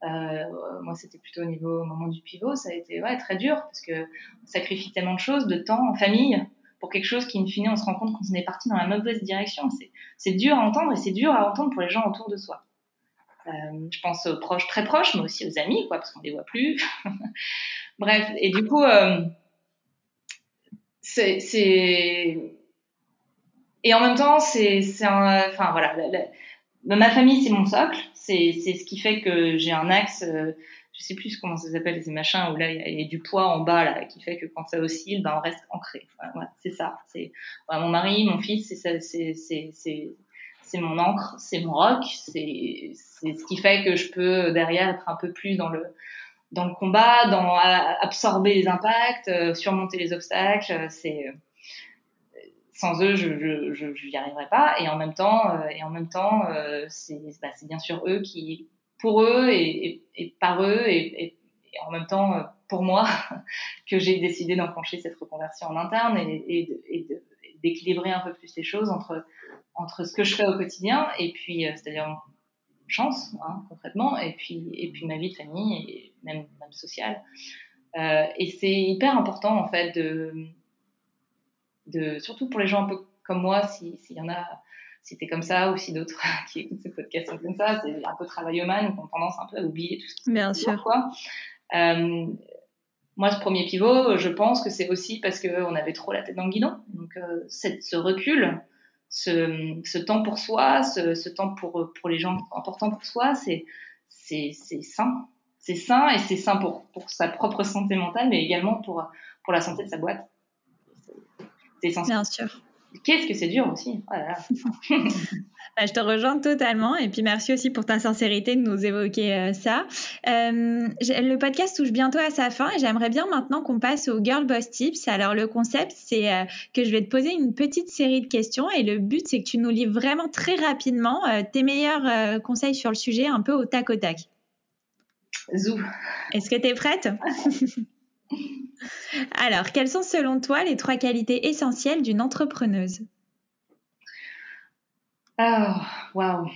Euh, moi, c'était plutôt au niveau au moment du pivot, ça a été très dur parce que on sacrifie tellement de choses, de temps en famille pour quelque chose qui, in fine, on se rend compte qu'on est parti dans la mauvaise direction. C'est dur à entendre et c'est dur à entendre pour les gens autour de soi. Euh, je pense aux proches très proches, mais aussi aux amis, quoi, parce qu'on les voit plus. Bref, et du coup. Euh, c'est et en même temps c'est enfin voilà ma famille c'est mon socle c'est c'est ce qui fait que j'ai un axe euh, je sais plus comment ça s'appelle ces machins où là il y, a du poids en bas là qui fait que quand ça oscille, ben on reste ancré. Voilà, c'est ça. C'est mon mari, mon fils, c'est c'est c'est c'est mon encre, c'est mon rock, c'est c'est ce qui fait que je peux derrière être un peu plus dans le dans le combat, dans absorber les impacts, euh, surmonter les obstacles. C'est sans eux, je je je n'y arriverais pas. Et en même temps, euh, et en même temps, euh, c'est bah, bien sûr eux qui pour eux et, et, par eux et, et, en même temps pour moi que j'ai décidé d'enclencher cette reconversion en interne et, d'équilibrer un peu plus les choses entre entre ce que je fais au quotidien et puis c'est-à-dire chance hein, concrètement et puis et puis ma vie de famille et même même sociale. Euh, et c'est hyper important en fait de de surtout pour les gens un peu comme moi s'il y en a si t'es comme ça ou si d'autres qui écoutent ce podcast sont comme ça c'est un peu travaillomane qui ont tendance un peu à oublier tout ce qui bien sûr. quoi euh, moi, ce premier pivot, je pense que c'est aussi parce qu'on avait trop la tête dans le guidon. Donc, euh, ce recul, ce, temps pour soi, ce, temps pour, les gens importants pour soi, c'est, sain. C'est sain et c'est sain pour, pour sa propre santé mentale, mais également pour, pour la santé de sa boîte. C'est essentiel. Bien sûr. Qu'est-ce que c'est dur aussi. Oh Bah, je te rejoins totalement et puis merci aussi pour ta sincérité de nous évoquer euh, ça. Euh, le podcast touche bientôt à sa fin et j'aimerais bien maintenant qu'on passe aux Girl Boss Tips. Alors le concept c'est euh, que je vais te poser une petite série de questions et le but c'est que tu nous livres vraiment très rapidement tes meilleurs conseils sur le sujet un peu au tac au tac. Zou. Est-ce que tu es prête? Alors, quelles sont selon toi les trois qualités essentielles d'une entrepreneuse? Oh, waouh.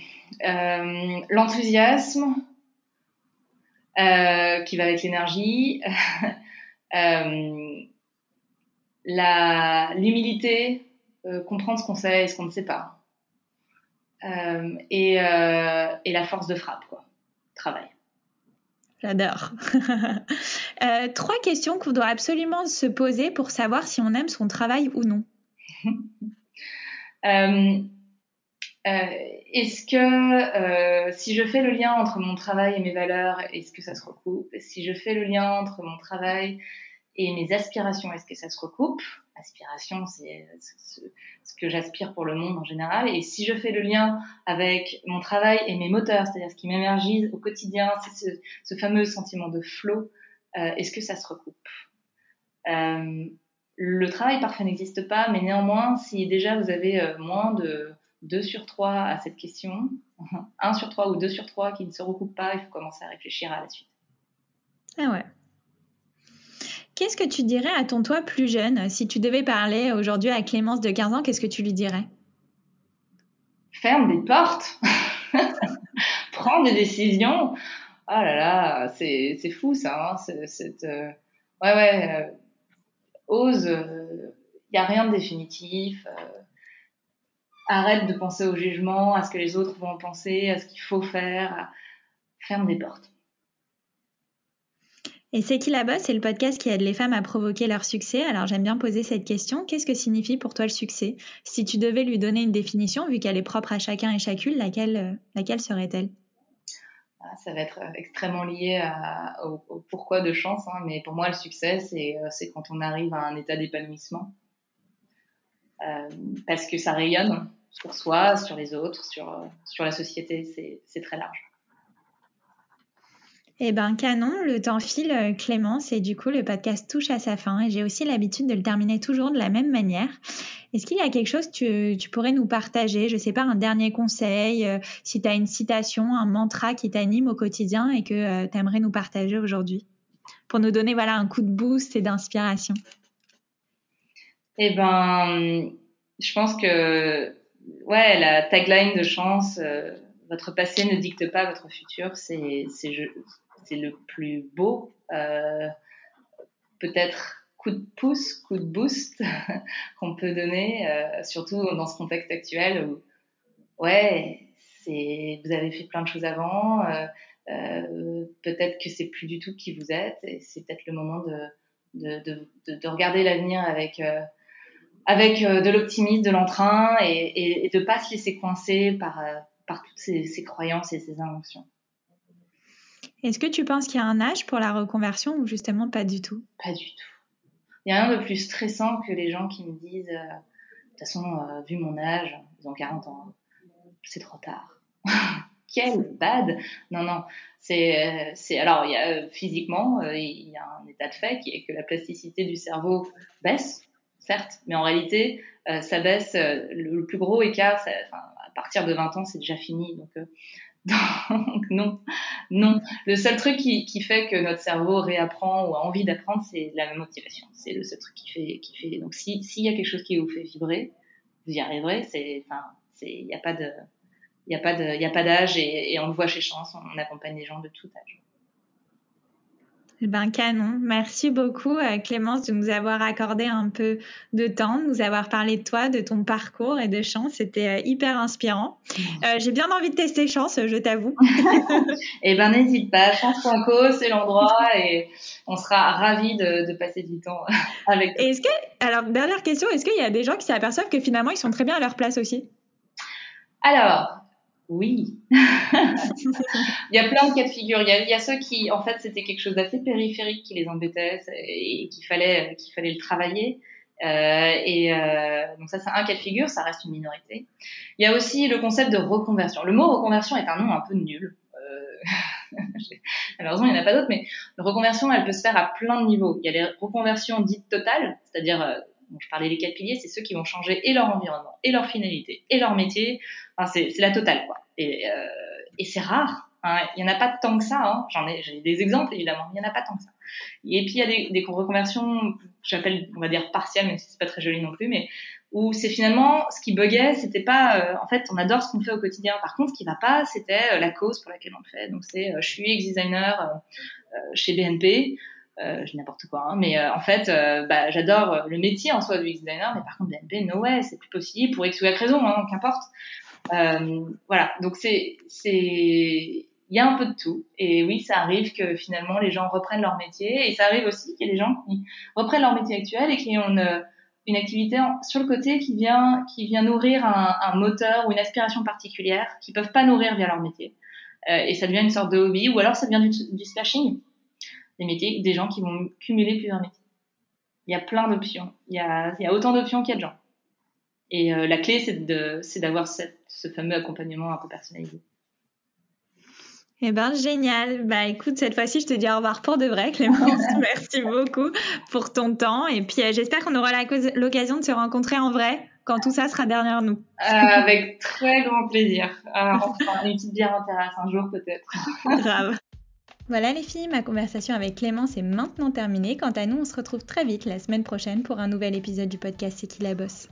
Euh, l'enthousiasme euh, qui va avec l'énergie, euh, l'humilité, comprendre ce qu'on sait et ce qu'on ne sait pas, et la force de frappe, quoi. Travail. J'adore. trois questions qu'on doit absolument se poser pour savoir si on aime son travail ou non. Euh, est-ce que euh, si je fais le lien entre mon travail et mes valeurs, est-ce que ça se recoupe? Si je fais le lien entre mon travail et mes aspirations, est-ce que ça se recoupe? Aspiration, c'est ce, que j'aspire pour le monde en général. Et si je fais le lien avec mon travail et mes moteurs, c'est-à-dire ce qui m'émergise au quotidien, c'est ce, fameux sentiment de flow, euh, est-ce que ça se recoupe? Euh, Le travail parfait n'existe pas, mais néanmoins, si déjà vous avez euh, moins de 2 sur 3 à cette question, 1 sur 3 ou 2 sur 3 qui ne se recoupent pas, il faut commencer à réfléchir à la suite. Ah ouais. Qu'est-ce que tu dirais à ton toi plus jeune? Si tu devais parler aujourd'hui à Clémence de 15 ans, qu'est-ce que tu lui dirais? Ferme des portes Prends des décisions Oh là là, c'est fou ça. Hein, euh, Ouais, ouais. Euh, ose. Il euh, n'y a rien de définitif arrête de penser au jugement, à ce que les autres vont penser, à ce qu'il faut faire, ferme des portes. Et c'est qui la bosse C'est le podcast qui aide les femmes à provoquer leur succès. Alors j'aime bien poser cette question. Qu'est-ce que signifie pour toi le succès? Si tu devais lui donner une définition, vu qu'elle est propre à chacun et chacune, laquelle, laquelle serait-elle? Ah, ça va être extrêmement lié au, pourquoi de chance, hein, mais pour moi le succès, euh, c'est quand on arrive à un état d'épanouissement. Euh, parce que ça rayonne, sur soi, sur les autres, sur, sur la société. C'est très large. Eh ben canon, le temps file Clémence et du coup le podcast touche à sa fin et j'ai aussi l'habitude de le terminer toujours de la même manière. Est-ce qu'il y a quelque chose que tu, pourrais nous partager? Je sais pas, un dernier conseil, euh, si tu as une citation, un mantra qui t'anime au quotidien et que euh, tu aimerais nous partager aujourd'hui? Pour nous donner un coup de boost et d'inspiration. Eh ben, je pense que ouais, la tagline de chance, euh, votre passé ne dicte pas votre futur, c'est c'est le plus beau. Euh, Peut-être coup de pouce, coup de boost qu'on peut donner, euh, surtout dans ce contexte actuel où ouais, vous avez fait plein de choses avant. Euh, peut-être que c'est plus du tout qui vous êtes et c'est peut-être le moment de de, de, de, regarder l'avenir avec de l'optimisme, de l'entrain et, de pas se laisser coincer par, toutes ces, ces croyances et ces inventions. Est-ce que tu penses qu'il y a un âge pour la reconversion ou justement pas du tout? Pas du tout. Il y a rien de plus stressant que les gens qui me disent, euh, de toute façon, euh, vu mon âge, ils ont 40 ans, c'est trop tard. Quel bad Non, non. C'est, c'est alors il y a physiquement, il y a un état de fait qui est que la plasticité du cerveau baisse, certes, mais en réalité, ça baisse. Le, plus gros écart, ça, partir de 20 ans, c'est déjà fini. Donc, donc non, non. Le seul truc qui, qui, fait que notre cerveau réapprend ou a envie d'apprendre, c'est la motivation. C'est le seul truc qui fait, qui fait. Donc s'il y a quelque chose qui vous fait vibrer, vous y arriverez. C'est, enfin, c'est, il n'y a pas de, il y a pas de, il y a pas d'âge et, et, on le voit chez Chance, on accompagne les gens de tout âge. Eh ben canon. Merci beaucoup euh, Clémence de nous avoir accordé un peu de temps, de nous avoir parlé de toi, de ton parcours et de chance. C'était euh, hyper inspirant. Euh, J'ai bien envie de tester chance, je t'avoue. eh ben n'hésite pas, chance.co c'est l'endroit et on sera ravis de, de, passer du temps avec toi. Est-ce que, alors dernière question, est-ce qu'il y a des gens qui s'aperçoivent que finalement ils sont très bien à leur place aussi? Alors, oui. il y a plein de cas de figure. Il y a, il y a ceux qui, en fait, c'était quelque chose d'assez périphérique qui les embêtait et qu'il fallait, qu'il fallait le travailler. Euh, et euh, donc ça, c'est un cas de figure, ça reste une minorité. Il y a aussi le concept de reconversion. Le mot reconversion est un nom un peu nul. Euh, malheureusement, il n'y en a pas d'autres, mais la reconversion, elle peut se faire à plein de niveaux. Il y a les reconversions dites totales, c'est-à-dire euh, je parlais des quatre piliers, c'est ceux qui vont changer et leur environnement, et leur finalité, et leur métier. C'est la totale, quoi. Et, euh, c'est rare. Hein. Il y en a pas tant que ça. Hein. J'en ai, j'ai des exemples évidemment, il y en a pas tant que ça. Et puis il y a des, des reconversions, j'appelle, on va dire partielles, même si c'est pas très joli non plus, mais où c'est finalement ce qui buguait, c'était pas, euh, en fait, on adore ce qu'on fait au quotidien. Par contre, ce qui va pas, c'était euh, la cause pour laquelle on le fait. Donc c'est, je suis ex designer chez BNP euh, je n'importe quoi, hein, mais en fait, bah, j'adore le métier en soi du UX designer, mais par contre BNP, no way, c'est plus possible pour X ou Y raison, hein, qu'importe. Voilà, donc c'est c'est il y a un peu de tout. Et oui, ça arrive que finalement les gens reprennent leur métier. Et ça arrive aussi qu'il y a des gens qui reprennent leur métier actuel et qui ont une, activité sur le côté qui vient, qui vient nourrir un, moteur ou une aspiration particulière qu'ils peuvent pas nourrir via leur métier. Euh, et ça devient une sorte de hobby. Ou alors ça devient du, du des métiers, des gens qui vont cumuler plusieurs métiers. Il y a plein d'options. Il il y a autant d'options qu'il y a de gens. Et euh, la clé, c'est d'avoir ce fameux accompagnement un peu personnalisé. Eh ben génial. Bah écoute, cette fois-ci, je te dis au revoir pour de vrai, Clémence. Merci beaucoup pour ton temps. Et puis euh, j'espère qu'on aura l'occasion de se rencontrer en vrai quand tout ça sera derrière nous. Euh, avec très grand plaisir. Euh, on fera une petite bière en terrasse un jour peut-être. Grave. Voilà les filles, ma conversation avec Clémence est maintenant terminée. Quant à nous, on se retrouve très vite la semaine prochaine pour un nouvel épisode du podcast C'est qui la bosse.